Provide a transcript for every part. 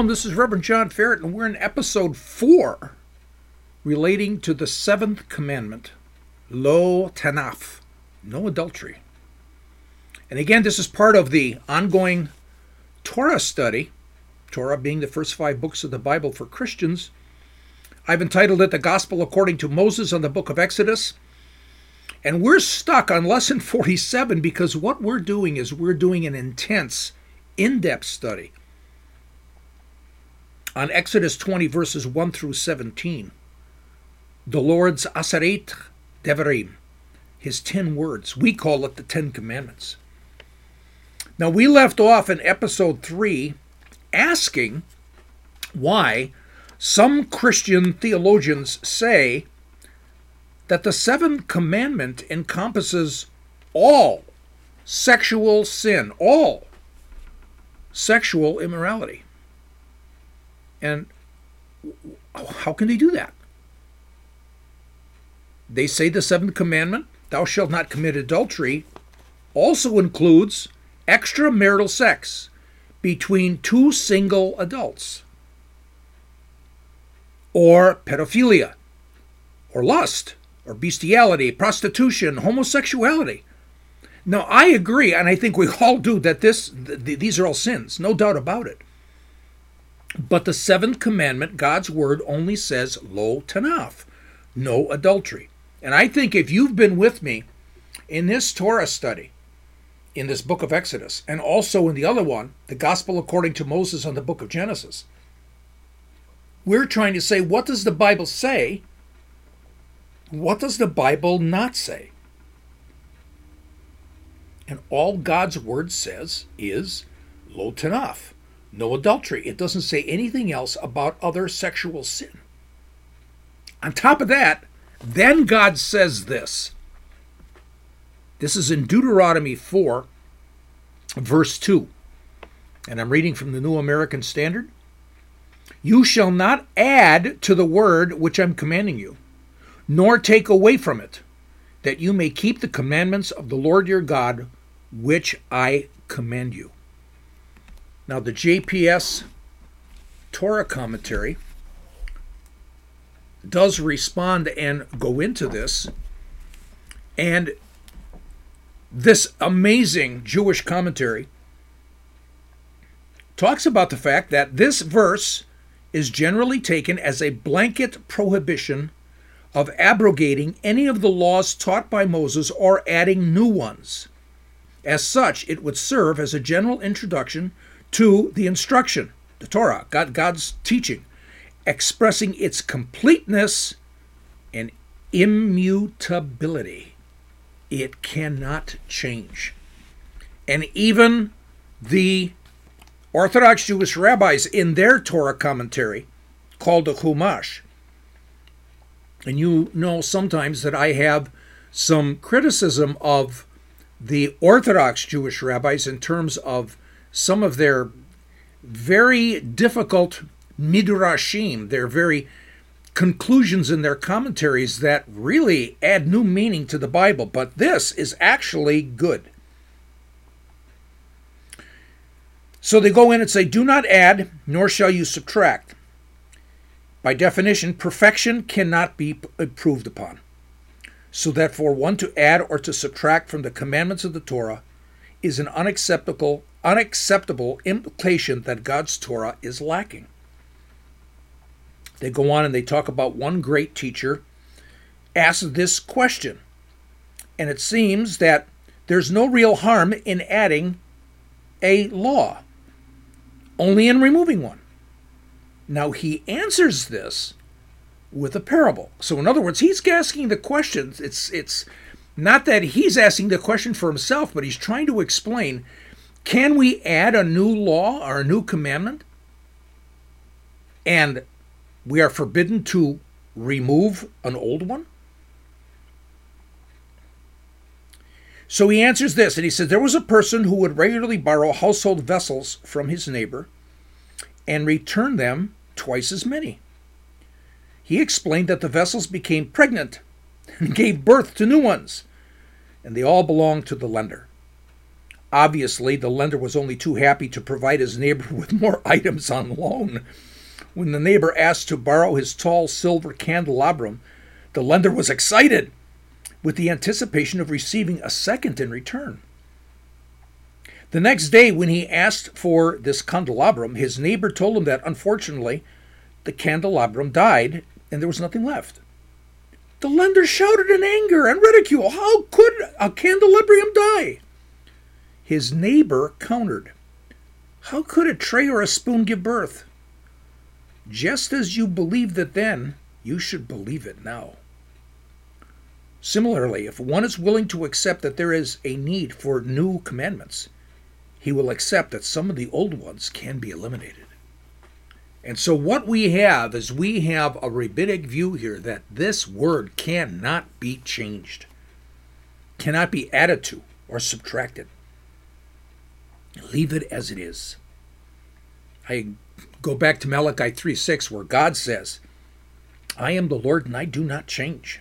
Shalom, this is Reverend John Ferret, and we're in episode four relating to the seventh commandment Lo Tanaf, no adultery. And again, this is part of the ongoing Torah study, Torah being the first five books of the Bible for Christians. I've entitled it The Gospel According to Moses on the book of Exodus. And we're stuck on lesson 47 because what we're doing is we're doing an intense, in depth study on Exodus 20, verses 1 through 17. The Lord's Aseret Devarim, his 10 words. We call it the Ten Commandments. Now, we left off in episode 3 asking why some Christian theologians say that the seventh commandment encompasses all sexual sin, all sexual immorality. And how can they do that? They say the seventh commandment, thou shalt not commit adultery, also includes extramarital sex between two single adults, or pedophilia, or lust, or bestiality, prostitution, homosexuality. Now, I agree, and I think we all do, that this th- these are all sins, no doubt about it. But the seventh commandment, God's word, only says lo tanaf, no adultery. And I think if you've been with me in this Torah study, in this book of Exodus, and also in the other one, the Gospel according to Moses on the book of Genesis, we're trying to say, what does the Bible say? What does the Bible not say? And all God's word says is lo tanaf, no adultery. It doesn't say anything else about other sexual sin. On top of that, then God says this. This is in Deuteronomy 4, verse 2. And I'm reading from the New American Standard. You shall not add to the word which I'm commanding you, nor take away from it, that you may keep the commandments of the Lord your God, which I command you. Now, the JPS Torah commentary does respond and go into this. And this amazing Jewish commentary talks about the fact that this verse is generally taken as a blanket prohibition of abrogating any of the laws taught by Moses or adding new ones. As such, it would serve as a general introduction to the instruction, the Torah, God, God's teaching, expressing its completeness and immutability. It cannot change. And even the Orthodox Jewish rabbis in their Torah commentary, called the Chumash, and you know sometimes that I have some criticism of the Orthodox Jewish rabbis in terms of some of their very difficult midrashim, their very conclusions in their commentaries that really add new meaning to the Bible. But this is actually good. So they go in and say, Do not add, nor shall you subtract. By definition, perfection cannot be improved upon. So that for one to add or to subtract from the commandments of the Torah is an unacceptable unacceptable implication that God's Torah is lacking. They go on and they talk about one great teacher asked this question. And it seems that there's no real harm in adding a law, only in removing one. Now he answers this with a parable. So in other words, he's asking the questions. It's it's not that he's asking the question for himself, but he's trying to explain can we add a new law or a new commandment? And we are forbidden to remove an old one? So he answers this, and he says there was a person who would regularly borrow household vessels from his neighbor and return them twice as many. He explained that the vessels became pregnant and gave birth to new ones, and they all belonged to the lender. Obviously, the lender was only too happy to provide his neighbor with more items on loan. When the neighbor asked to borrow his tall silver candelabrum, the lender was excited with the anticipation of receiving a second in return. The next day, when he asked for this candelabrum, his neighbor told him that unfortunately the candelabrum died and there was nothing left. The lender shouted in anger and ridicule, How could a candelabrum die? His neighbor countered, How could a tray or a spoon give birth? Just as you believed it then, you should believe it now. Similarly, if one is willing to accept that there is a need for new commandments, he will accept that some of the old ones can be eliminated. And so, what we have is we have a rabbinic view here that this word cannot be changed, cannot be added to or subtracted. Leave it as it is. I go back to Malachi 3 6, where God says, I am the Lord and I do not change.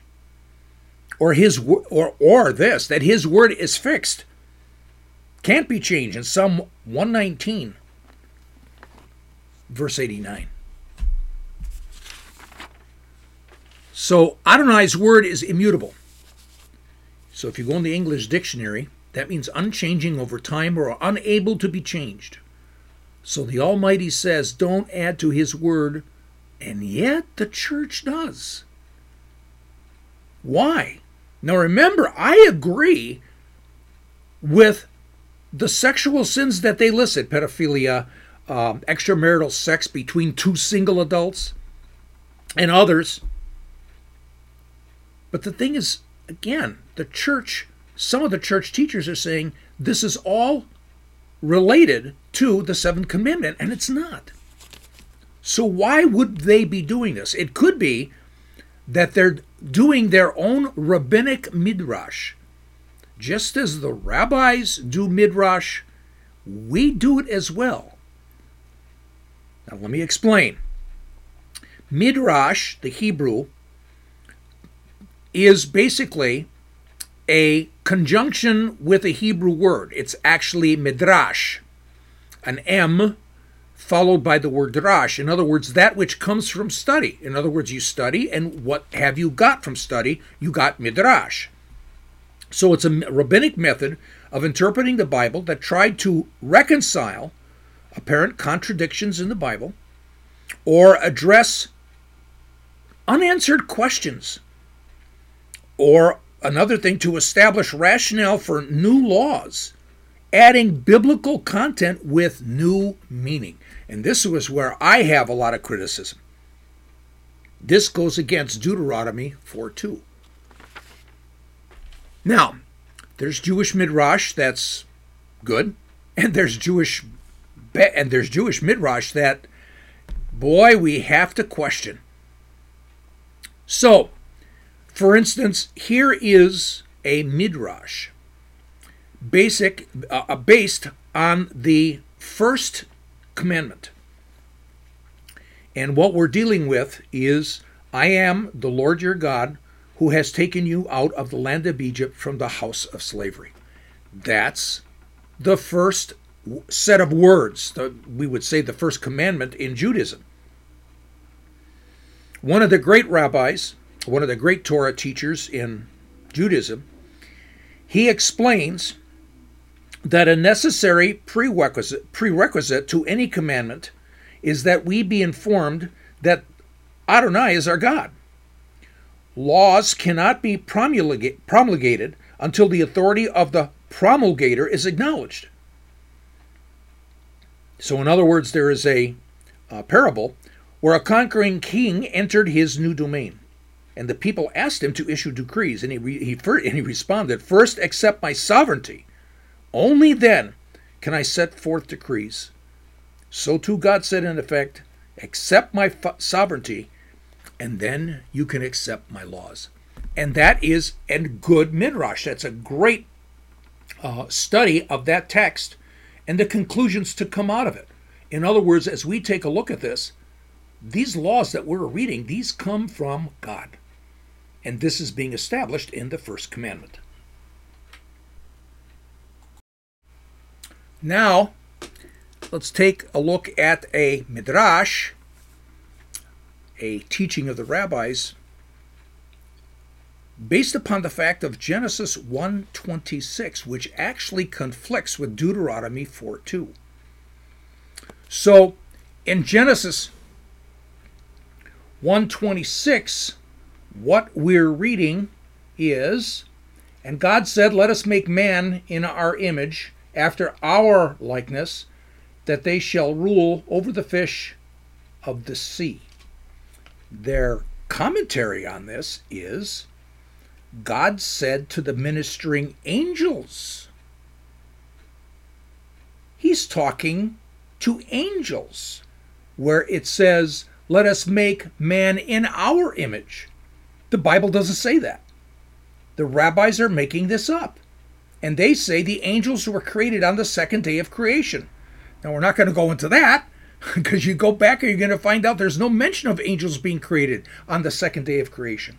Or his or or this, that his word is fixed. Can't be changed in Psalm 119, verse 89. So Adonai's word is immutable. So if you go in the English dictionary, that means unchanging over time or unable to be changed. So the Almighty says, don't add to his word, and yet the church does. Why? Now remember, I agree with the sexual sins that they listed pedophilia, um, extramarital sex between two single adults, and others. But the thing is, again, the church, some of the church teachers are saying this is all related to the seventh commandment, and it's not. So, why would they be doing this? It could be that they're doing their own rabbinic midrash just as the rabbis do midrash, we do it as well. Now, let me explain. Midrash, the Hebrew, is basically a conjunction with a Hebrew word. It's actually midrash, an M followed by the word drash. In other words, that which comes from study. In other words, you study, and what have you got from study? You got midrash. So it's a rabbinic method of interpreting the Bible that tried to reconcile apparent contradictions in the Bible or address unanswered questions or another thing to establish rationale for new laws adding biblical content with new meaning. And this was where i have a lot of criticism. This goes against deuteronomy 4 2 now, there's Jewish midrash that's good, and there's Jewish and there's Jewish midrash that boy we have to question. So, for instance, here is a midrash, basic uh, based on the first commandment. And what we're dealing with is I am the Lord your God who has taken you out of the land of Egypt from the house of slavery. That's the first set of words, the, we would say the first commandment in Judaism. One of the great rabbis, one of the great Torah teachers in Judaism, he explains that a necessary prerequisite, prerequisite to any commandment is that we be informed that Adonai is our God. Laws cannot be promulgated until the authority of the promulgator is acknowledged. So, in other words, there is a, a parable where a conquering king entered his new domain, and the people asked him to issue decrees, and he, re, he, and he responded, First, accept my sovereignty. Only then can I set forth decrees. So too God said, in effect, Accept my sovereignty, and then you can accept my laws. And that is a good midrash. That's a great uh, study of that text and the conclusions to come out of it. In other words, as we take a look at this, these laws that we're reading, these come from God. And this is being established in the first commandment. Now, let's take a look at a midrash, a teaching of the rabbis, based upon the fact of Genesis 1:26, which actually conflicts with Deuteronomy 4:2. So, in Genesis 126, what we're reading is, and God said, Let us make man in our image, after our likeness, that they shall rule over the fish of the sea. Their commentary on this is God said to the ministering angels. He's talking to angels, where it says, Let us make man in our image. The Bible doesn't say that. The rabbis are making this up. And they say the angels were created on the second day of creation. Now, we're not going to go into that because you go back and you're going to find out there's no mention of angels being created on the second day of creation.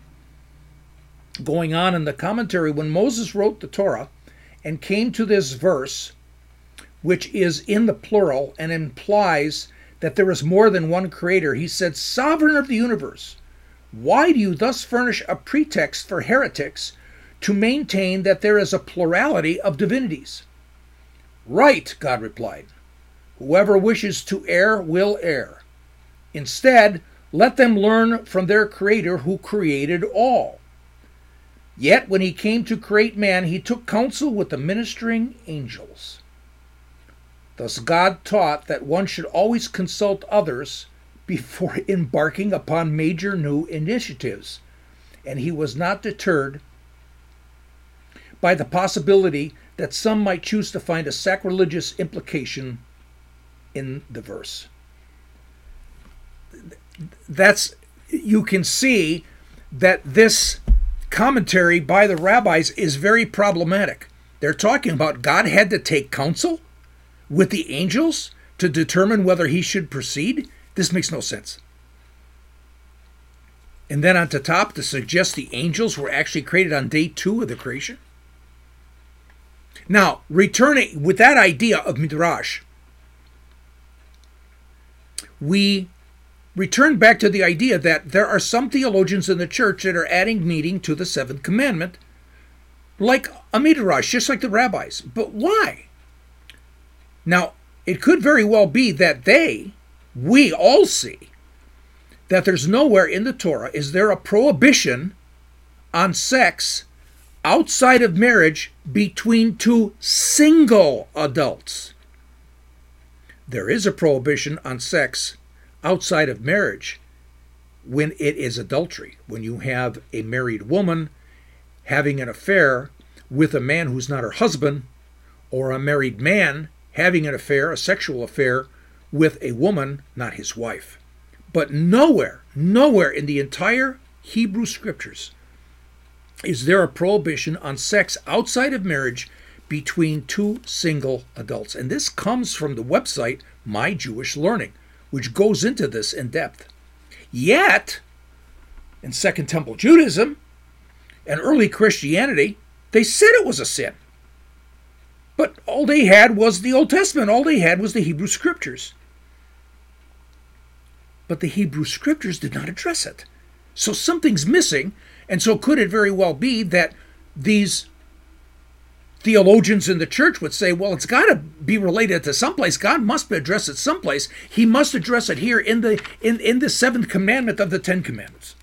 Going on in the commentary, when Moses wrote the Torah and came to this verse, which is in the plural and implies that there is more than one creator, he said, Sovereign of the universe, why do you thus furnish a pretext for heretics to maintain that there is a plurality of divinities? Right, God replied. Whoever wishes to err will err. Instead, let them learn from their Creator who created all. Yet when he came to create man, he took counsel with the ministering angels. Thus, God taught that one should always consult others before embarking upon major new initiatives, and he was not deterred by the possibility that some might choose to find a sacrilegious implication in the verse. That's you can see that this commentary by the rabbis is very problematic. They're talking about God had to take counsel with the angels to determine whether he should proceed. This makes no sense. And then on the top to suggest the angels were actually created on day two of the creation. Now, returning with that idea of Midrash, we return back to the idea that there are some theologians in the church that are adding meaning to the seventh commandment, like a Midrash, just like the rabbis. But why? Now, it could very well be that they we all see that there's nowhere in the Torah is there a prohibition on sex outside of marriage between two single adults. There is a prohibition on sex outside of marriage when it is adultery, when you have a married woman having an affair with a man who's not her husband, or a married man having an affair, a sexual affair, with a woman, not his wife. But nowhere, nowhere in the entire Hebrew scriptures is there a prohibition on sex outside of marriage between two single adults. And this comes from the website My Jewish Learning, which goes into this in depth. Yet, in Second Temple Judaism and early Christianity, they said it was a sin. But all they had was the Old Testament, all they had was the Hebrew Scriptures but the Hebrew scriptures did not address it. So something's missing, and so could it very well be that these theologians in the church would say, well, it's got to be related to someplace. God must address it someplace. He must address it here in the in, in the seventh commandment of the Ten Commandments.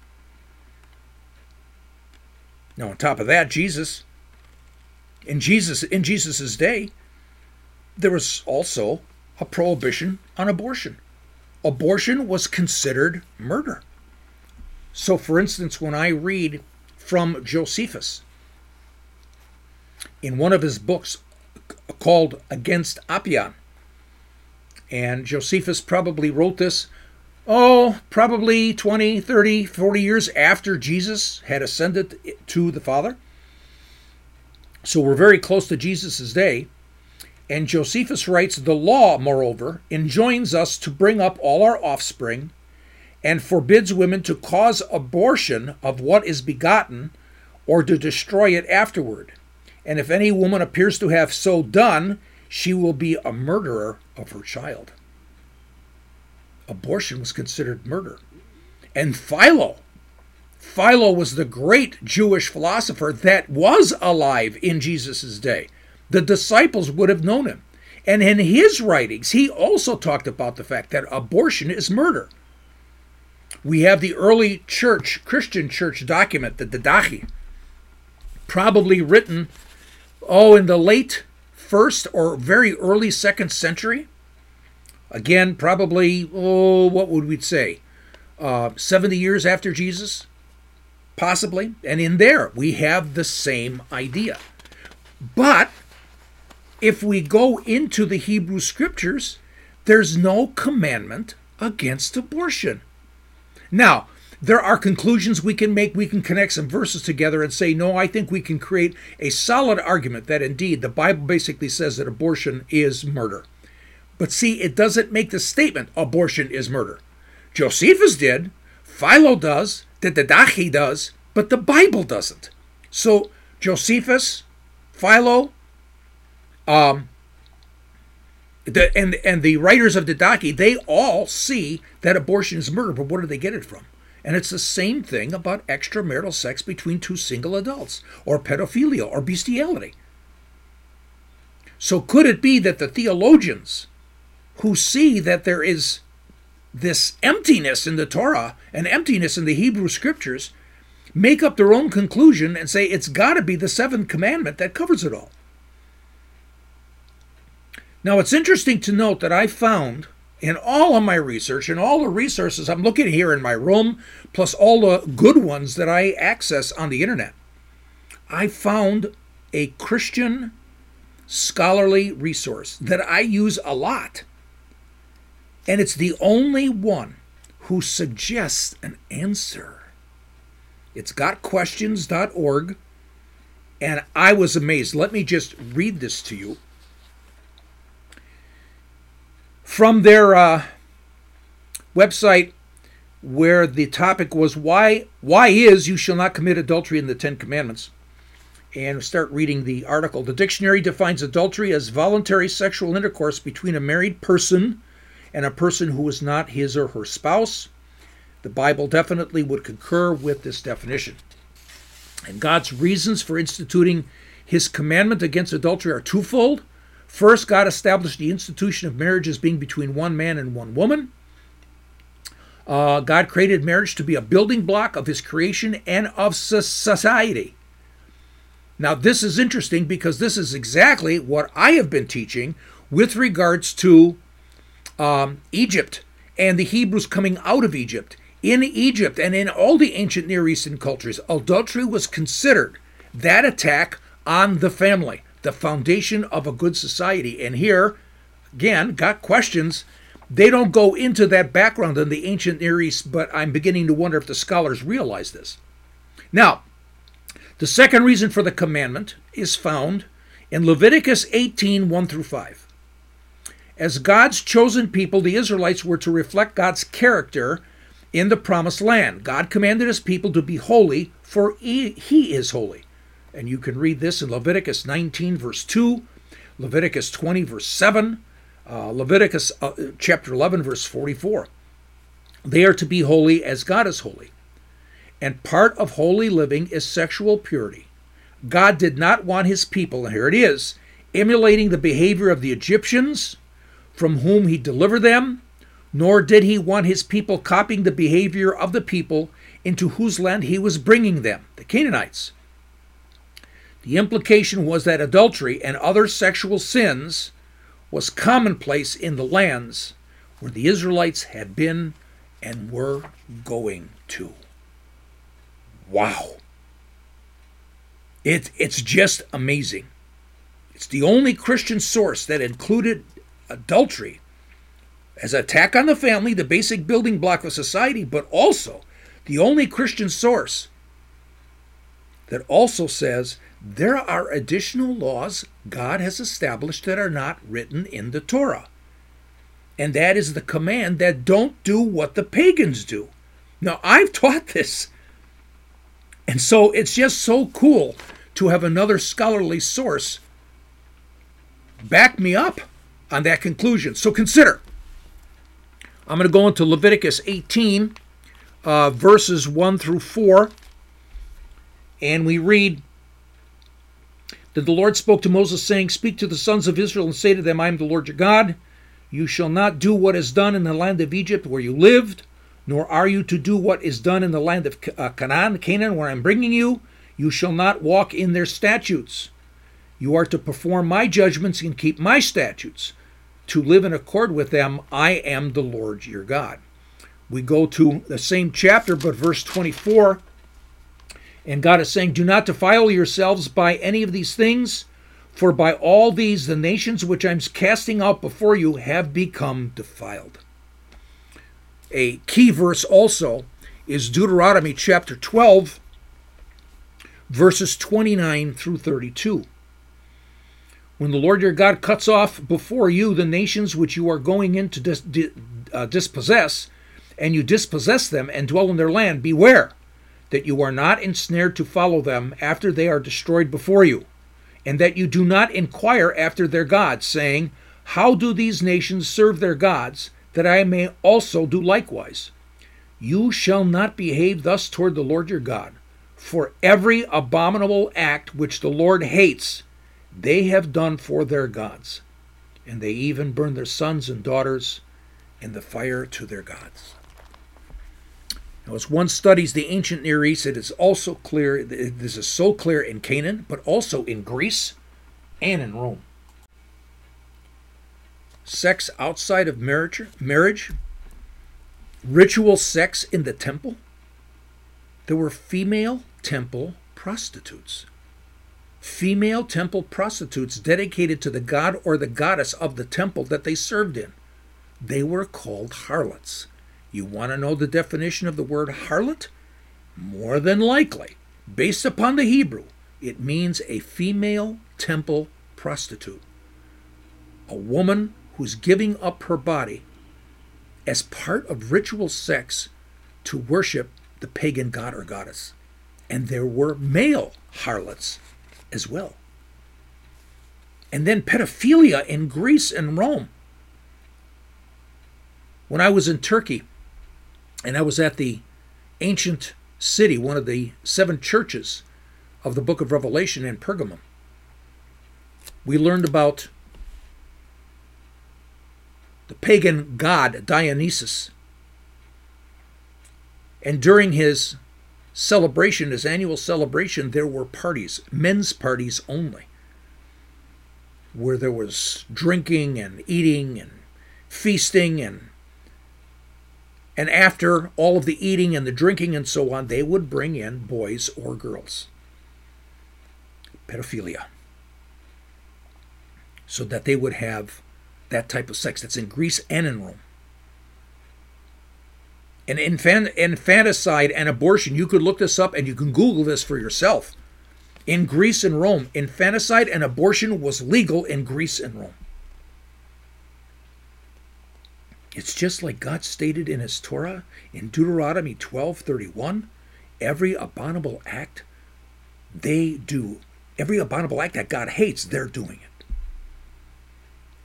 Now, on top of that, Jesus, in Jesus in Jesus's day, there was also a prohibition on abortion abortion was considered murder. So, for instance, when I read from Josephus in one of his books called Against Apion, and Josephus probably wrote this, oh, probably 20, 30, 40 years after Jesus had ascended to the Father. So we're very close to Jesus' day. And Josephus writes The law, moreover, enjoins us to bring up all our offspring and forbids women to cause abortion of what is begotten or to destroy it afterward. And if any woman appears to have so done, she will be a murderer of her child. Abortion was considered murder. And Philo, Philo was the great Jewish philosopher that was alive in Jesus' day. The disciples would have known him. And in his writings, he also talked about the fact that abortion is murder. We have the early church, Christian church document, the Didache, probably written, oh, in the late first or very early second century. Again, probably, oh, what would we say? Uh, 70 years after Jesus, possibly. And in there, we have the same idea. But if we go into the Hebrew scriptures, there's no commandment against abortion. Now, there are conclusions we can make. We can connect some verses together and say, no, I think we can create a solid argument that indeed the Bible basically says that abortion is murder. But see, it doesn't make the statement abortion is murder. Josephus did, Philo does, Didache does, but the Bible doesn't. So Josephus, Philo, um, the, and and the writers of the Didache, they all see that abortion is murder, but where do they get it from? And it's the same thing about extramarital sex between two single adults, or pedophilia, or bestiality. So could it be that the theologians who see that there is this emptiness in the Torah and emptiness in the Hebrew scriptures make up their own conclusion and say it's got to be the seventh commandment that covers it all? Now, it's interesting to note that I found in all of my research and all the resources I'm looking here in my room, plus all the good ones that I access on the internet, I found a Christian scholarly resource that I use a lot. And it's the only one who suggests an answer. It's gotquestions.org. And I was amazed. Let me just read this to you from their uh, website where the topic was why why is you shall not commit adultery in the 10 commandments? And start reading the article. The dictionary defines adultery as voluntary sexual intercourse between a married person and a person who is not his or her spouse. The bible definitely would concur with this definition. And god's reasons for instituting his commandment against adultery are twofold First, God established the institution of marriage as being between one man and one woman. Uh, God created marriage to be a building block of his creation and of society. Now, this is interesting because this is exactly what I have been teaching with regards to um, Egypt and the Hebrews coming out of Egypt. In Egypt and in all the ancient Near Eastern cultures, adultery was considered that attack on the family the foundation of a good society. And here, again, got questions. They don't go into that background in the ancient Near East, but I'm beginning to wonder if the scholars realize this. Now, the second reason for the commandment is found in Leviticus 18 1 through 5. As God's chosen people, the Israelites were to reflect God's character in the promised land. God commanded his people to be holy, for he, he is holy. And you can read this in Leviticus 19, verse 2, Leviticus 20, verse 7, uh, Leviticus uh, chapter 11, verse 44. They are to be holy as God is holy. And part of holy living is sexual purity. God did not want his people, and here it is, emulating the behavior of the Egyptians from whom he delivered them, nor did he want his people copying the behavior of the people into whose land he was bringing them, the Canaanites. The implication was that adultery and other sexual sins was commonplace in the lands where the Israelites had been and were going to. Wow. It, it's just amazing. It's the only Christian source that included adultery as attack on the family, the basic building block of society, but also the only Christian source that also says there are additional laws God has established that are not written in the Torah. And that is the command that don't do what the pagans do. Now, I've taught this. And so it's just so cool to have another scholarly source back me up on that conclusion. So consider. I'm going to go into Leviticus 18, uh, verses 1 through 4, and we read that the Lord spoke to Moses, saying, Speak to the sons of Israel and say to them, I am the Lord your God. You shall not do what is done in the land of Egypt where you lived, nor are you to do what is done in the land of uh, Canaan, Canaan, where I'm bringing you. You shall not walk in their statutes. You are to perform my judgments and keep my statutes. To live in accord with them, I am the Lord your God. We go to the same chapter, but verse 24. And God is saying, Do not defile yourselves by any of these things, for by all these the nations which I'm casting out before you have become defiled. A key verse also is Deuteronomy chapter 12, verses 29 through 32. When the Lord your God cuts off before you the nations which you are going in to dis- uh, dispossess, and you dispossess them and dwell in their land, beware that you are not ensnared to follow them after they are destroyed before you, and that you do not inquire after their gods, saying, How do these nations serve their gods, that I may also do likewise? You shall not behave thus toward the Lord your God, for every abominable act which the Lord hates, they have done for their gods, and they even burn their sons and daughters in the fire to their gods. Now, as one studies the ancient Near East, it is also clear, this is so clear in Canaan, but also in Greece and in Rome. Sex outside of marriage, marriage ritual sex in the temple. There were female temple prostitutes. Female temple prostitutes dedicated to the god or the goddess of the temple that they served in. They were called harlots. You want to know the definition of the word harlot? More than likely, based upon the Hebrew, it means a female temple prostitute. A woman who's giving up her body as part of ritual sex to worship the pagan god or goddess. And there were male harlots as well. And then pedophilia in Greece and Rome. When I was in Turkey, and I was at the ancient city, one of the seven churches of the book of Revelation in Pergamum, we learned about the pagan god Dionysus. And during his celebration, his annual celebration, there were parties, men's parties only, where there was drinking and eating and feasting and and after all of the eating and the drinking and so on, they would bring in boys or girls. Pedophilia. So that they would have that type of sex. That's in Greece and in Rome. And infant, infanticide and abortion, you could look this up and you can Google this for yourself. In Greece and Rome, infanticide and abortion was legal in Greece and Rome. It's just like God stated in his Torah in Deuteronomy 12:31, every abominable act they do, every abominable act that God hates, they're doing it.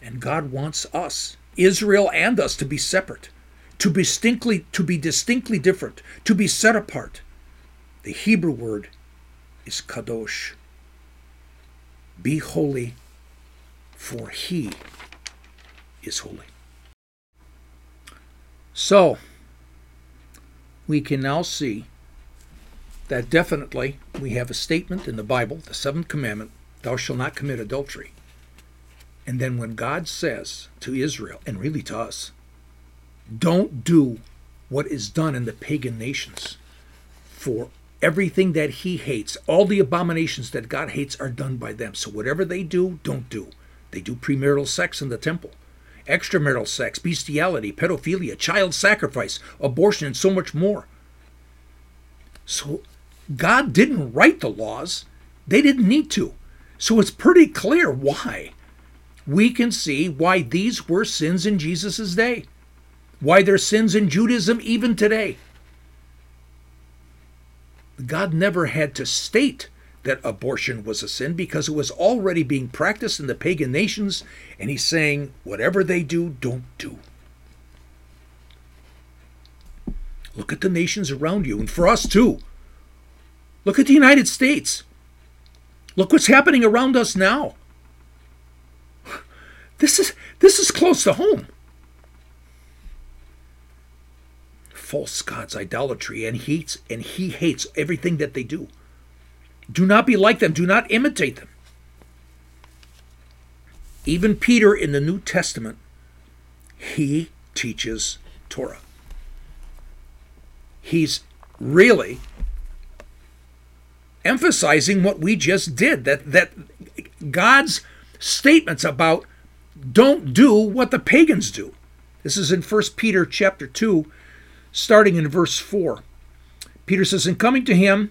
And God wants us, Israel and us, to be separate, to be distinctly, to be distinctly different, to be set apart. The Hebrew word is kadosh. Be holy, for he is holy. So, we can now see that definitely we have a statement in the Bible, the seventh commandment, thou shalt not commit adultery. And then when God says to Israel, and really to us, don't do what is done in the pagan nations, for everything that he hates, all the abominations that God hates are done by them. So whatever they do, don't do. They do premarital sex in the temple, extramarital sex, bestiality, pedophilia, child sacrifice, abortion, and so much more. So God didn't write the laws, they didn't need to. So it's pretty clear why we can see why these were sins in Jesus' day, why they're sins in Judaism even today. God never had to state that abortion was a sin because it was already being practiced in the pagan nations, and he's saying, whatever they do, don't do. Look at the nations around you, and for us too. Look at the United States. Look what's happening around us now. This is this is close to home. False gods, idolatry, and hates, and he hates everything that they do. Do not be like them, do not imitate them. Even Peter in the New Testament, he teaches Torah. He's really emphasizing what we just did that that God's statements about don't do what the pagans do. This is in 1 Peter chapter 2 starting in verse 4. Peter says in coming to him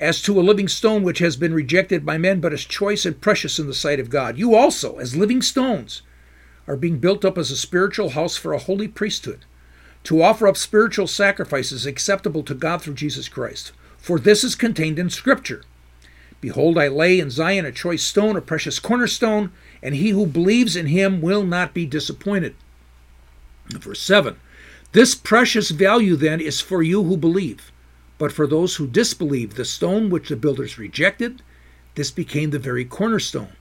as to a living stone which has been rejected by men but is choice and precious in the sight of God. You also as living stones are being built up as a spiritual house for a holy priesthood to offer up spiritual sacrifices acceptable to God through Jesus Christ. For this is contained in Scripture. Behold, I lay in Zion a choice stone, a precious cornerstone, and he who believes in him will not be disappointed. Verse 7 This precious value then is for you who believe, but for those who disbelieved the stone which the builders rejected, this became the very cornerstone,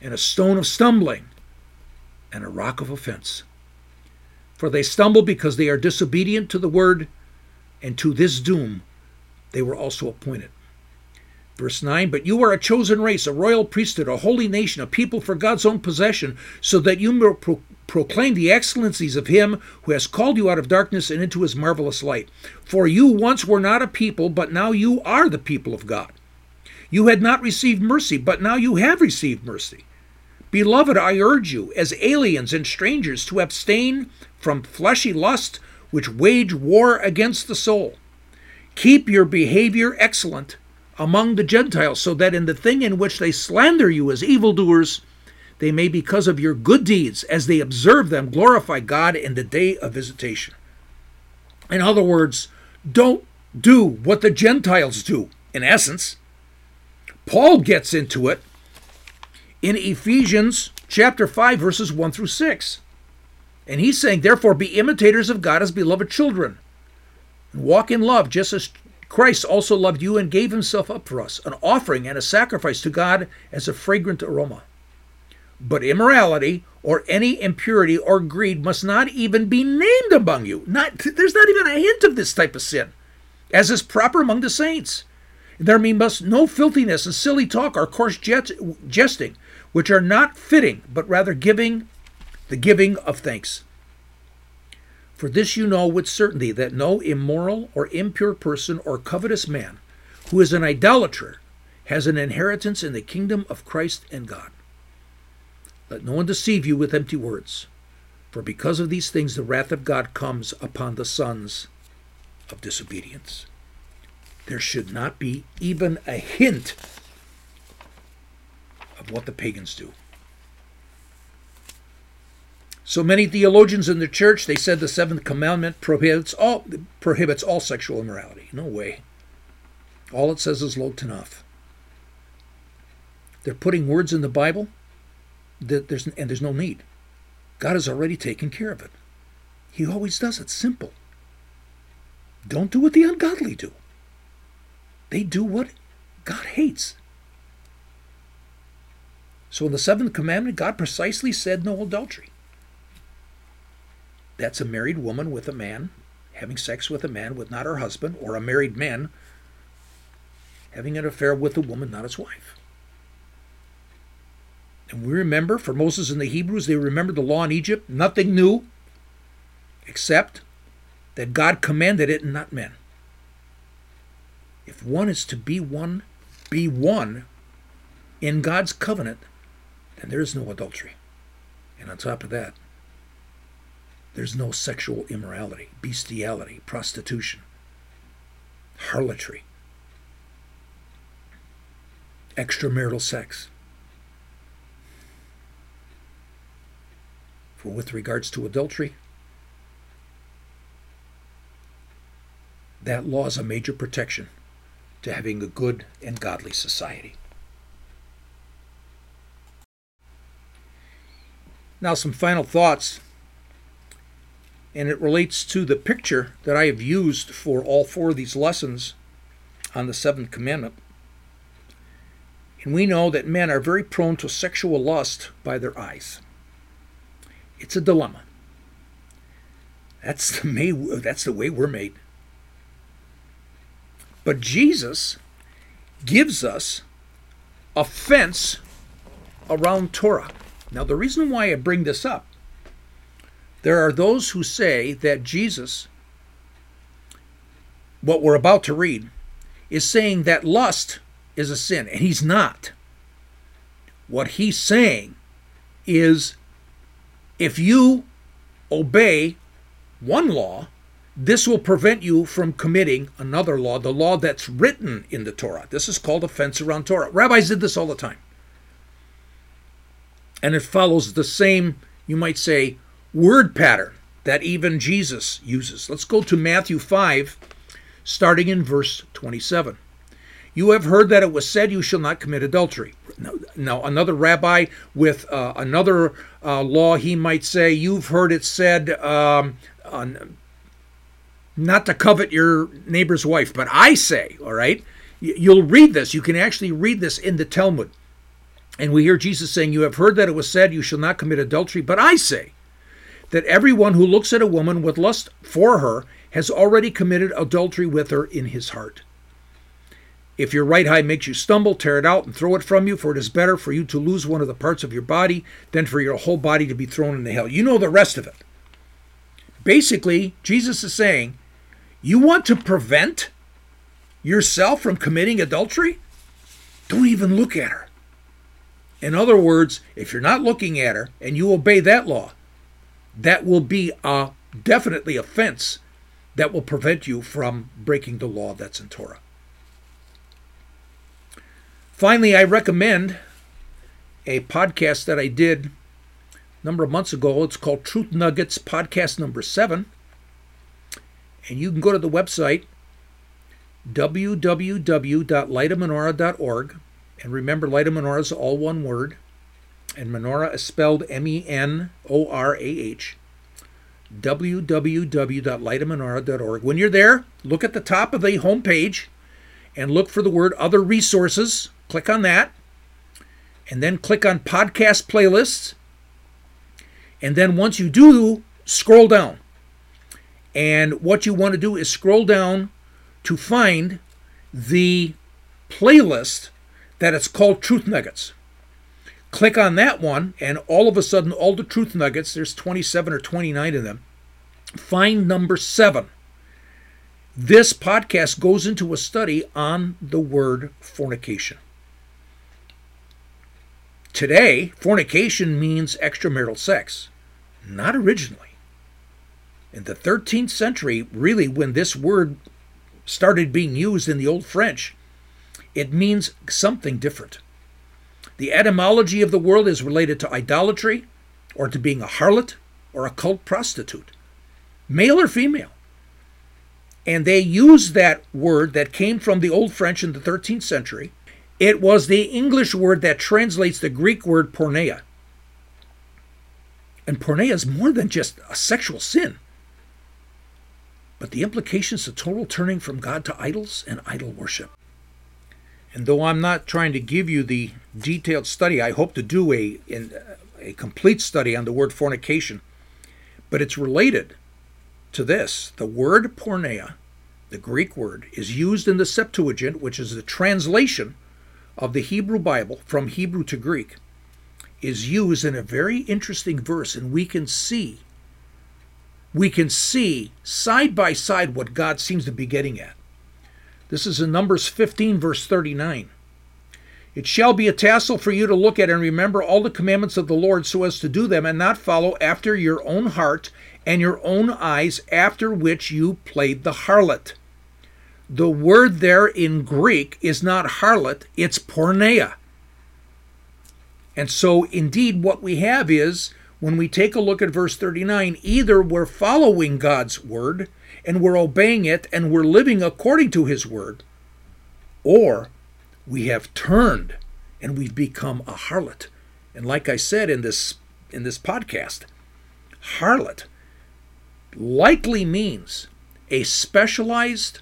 and a stone of stumbling, and a rock of offense. For they stumble because they are disobedient to the word, and to this doom they were also appointed. Verse 9, but you are a chosen race, a royal priesthood, a holy nation, a people for God's own possession, so that you may pro- proclaim the excellencies of him who has called you out of darkness and into his marvelous light. For you once were not a people, but now you are the people of God. You had not received mercy, but now you have received mercy. Beloved, I urge you, as aliens and strangers, to abstain from fleshy lust which wage war against the soul. Keep your behavior excellent among the Gentiles, so that in the thing in which they slander you as evildoers, they may, because of your good deeds, as they observe them, glorify God in the day of visitation. In other words, don't do what the Gentiles do, in essence. Paul gets into it in Ephesians chapter 5, verses 1 through 6. And he's saying, therefore, be imitators of God as beloved children. And walk in love, just as Christ also loved you and gave himself up for us, an offering and a sacrifice to God as a fragrant aroma. But immorality or any impurity or greed must not even be named among you. Not, there's not even a hint of this type of sin, as is proper among the saints. There must no filthiness and silly talk or coarse jesting, which are not fitting, but rather giving the giving of thanks. For this you know with certainty that no immoral or impure person or covetous man who is an idolater has an inheritance in the kingdom of Christ and God. Let no one deceive you with empty words, for because of these things the wrath of God comes upon the sons of disobedience. There should not be even a hint of what the pagans do. So many theologians in the church they said the seventh commandment prohibits all prohibits all sexual immorality. No way. All it says is tanaf. They're putting words in the Bible that there's and there's no need. God has already taken care of it. He always does it simple. Don't do what the ungodly do. They do what God hates. So in the seventh commandment, God precisely said no adultery. That's a married woman with a man having sex with a man with not her husband, or a married man having an affair with a woman not his wife. And we remember, for Moses and the Hebrews, they remembered the law in Egypt, nothing new, except that God commanded it and not men. If one is to be one, be one in God's covenant, then there is no adultery. And on top of that, there's no sexual immorality, bestiality, prostitution, harlotry, extramarital sex. For with regards to adultery, that law is a major protection to having a good and godly society. Now, some final thoughts, and it relates to the picture that I have used for all four of these lessons on the seventh commandment. And we know that men are very prone to sexual lust by their eyes. It's a dilemma. That's the, may, that's the way we're made. But Jesus gives us a fence around Torah. Now, the reason why I bring this up, there are those who say that Jesus, what we're about to read, is saying that lust is a sin, and he's not. What he's saying is if you obey one law, this will prevent you from committing another law, the law that's written in the Torah. This is called a fence around Torah. Rabbis did this all the time. And it follows the same, you might say, word pattern that even Jesus uses. Let's go to Matthew 5, starting in verse 27. You have heard that it was said, You shall not commit adultery. Now, another rabbi with uh, another uh, law, he might say, You've heard it said, um, not to covet your neighbor's wife. But I say, all right, you'll read this. You can actually read this in the Talmud. And we hear Jesus saying, You have heard that it was said, You shall not commit adultery. But I say that everyone who looks at a woman with lust for her has already committed adultery with her in his heart. If your right eye makes you stumble, tear it out and throw it from you, for it is better for you to lose one of the parts of your body than for your whole body to be thrown into hell. You know the rest of it. Basically, Jesus is saying you want to prevent yourself from committing adultery? Don't even look at her. In other words, if you're not looking at her and you obey that law, that will be a definitely offense that will prevent you from breaking the law that's in Torah. Finally, I recommend a podcast that I did a number of months ago. It's called Truth Nuggets, podcast number seven. And you can go to the website www.lightofmenorah.org. And remember, Light Menorah is all one word. And menorah is spelled M E N O R A H. www.lightofmenorah.org. When you're there, look at the top of the home page and look for the word Other Resources. Click on that. And then click on Podcast Playlists. And then once you do, scroll down. And what you want to do is scroll down to find the playlist that it's called Truth Nuggets. Click on that one, and all of a sudden, all the Truth Nuggets, there's 27 or 29 of them, find number seven. This podcast goes into a study on the word fornication. Today, fornication means extramarital sex, not originally in the 13th century, really, when this word started being used in the Old French, it means something different. The etymology of the word is related to idolatry, or to being a harlot, or a cult prostitute, male or female. And they used that word that came from the Old French in the 13th century. It was the English word that translates the Greek word porneia. And porneia is more than just a sexual sin but the implications of total turning from God to idols and idol worship. And though I'm not trying to give you the detailed study, I hope to do a, a complete study on the word fornication, but it's related to this. The word porneia, the Greek word, is used in the Septuagint, which is the translation of the Hebrew Bible from Hebrew to Greek, is used in a very interesting verse, and we can see we can see side by side what God seems to be getting at. This is in Numbers 15, verse 39. It shall be a tassel for you to look at and remember all the commandments of the Lord so as to do them and not follow after your own heart and your own eyes, after which you played the harlot. The word there in Greek is not harlot, it's porneia. And so, indeed, what we have is when we take a look at verse 39, either we're following God's word and we're obeying it and we're living according to his word, or we have turned and we've become a harlot. And like I said in this in this podcast, harlot likely means a specialized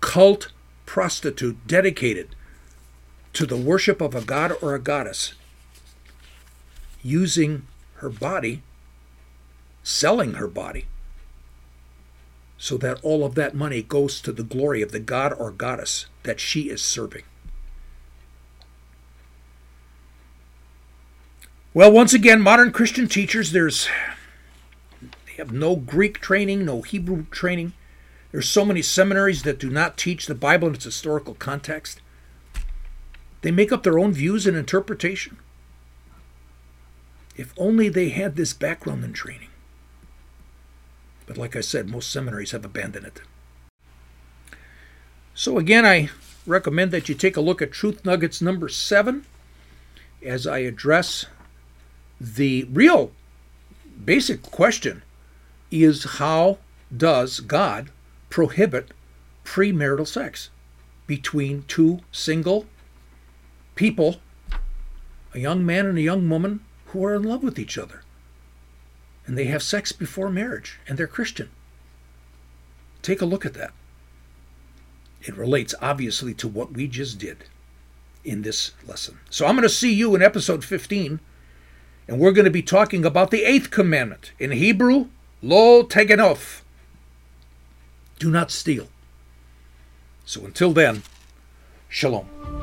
cult prostitute dedicated to the worship of a god or a goddess, using her body, selling her body, so that all of that money goes to the glory of the god or goddess that she is serving. Well, once again, modern Christian teachers, there's they have no Greek training, no Hebrew training. There's so many seminaries that do not teach the Bible in its historical context. They make up their own views and interpretation. If only they had this background and training. But like I said, most seminaries have abandoned it. So again, I recommend that you take a look at Truth Nuggets number seven as I address the real basic question is how does God prohibit premarital sex between two single people, a young man and a young woman who are in love with each other? And they have sex before marriage and they're Christian. Take a look at that. It relates obviously to what we just did in this lesson. So I'm going to see you in episode 15 and we're going to be talking about the eighth commandment. In Hebrew, lo tegenof. Do not steal. So until then, shalom.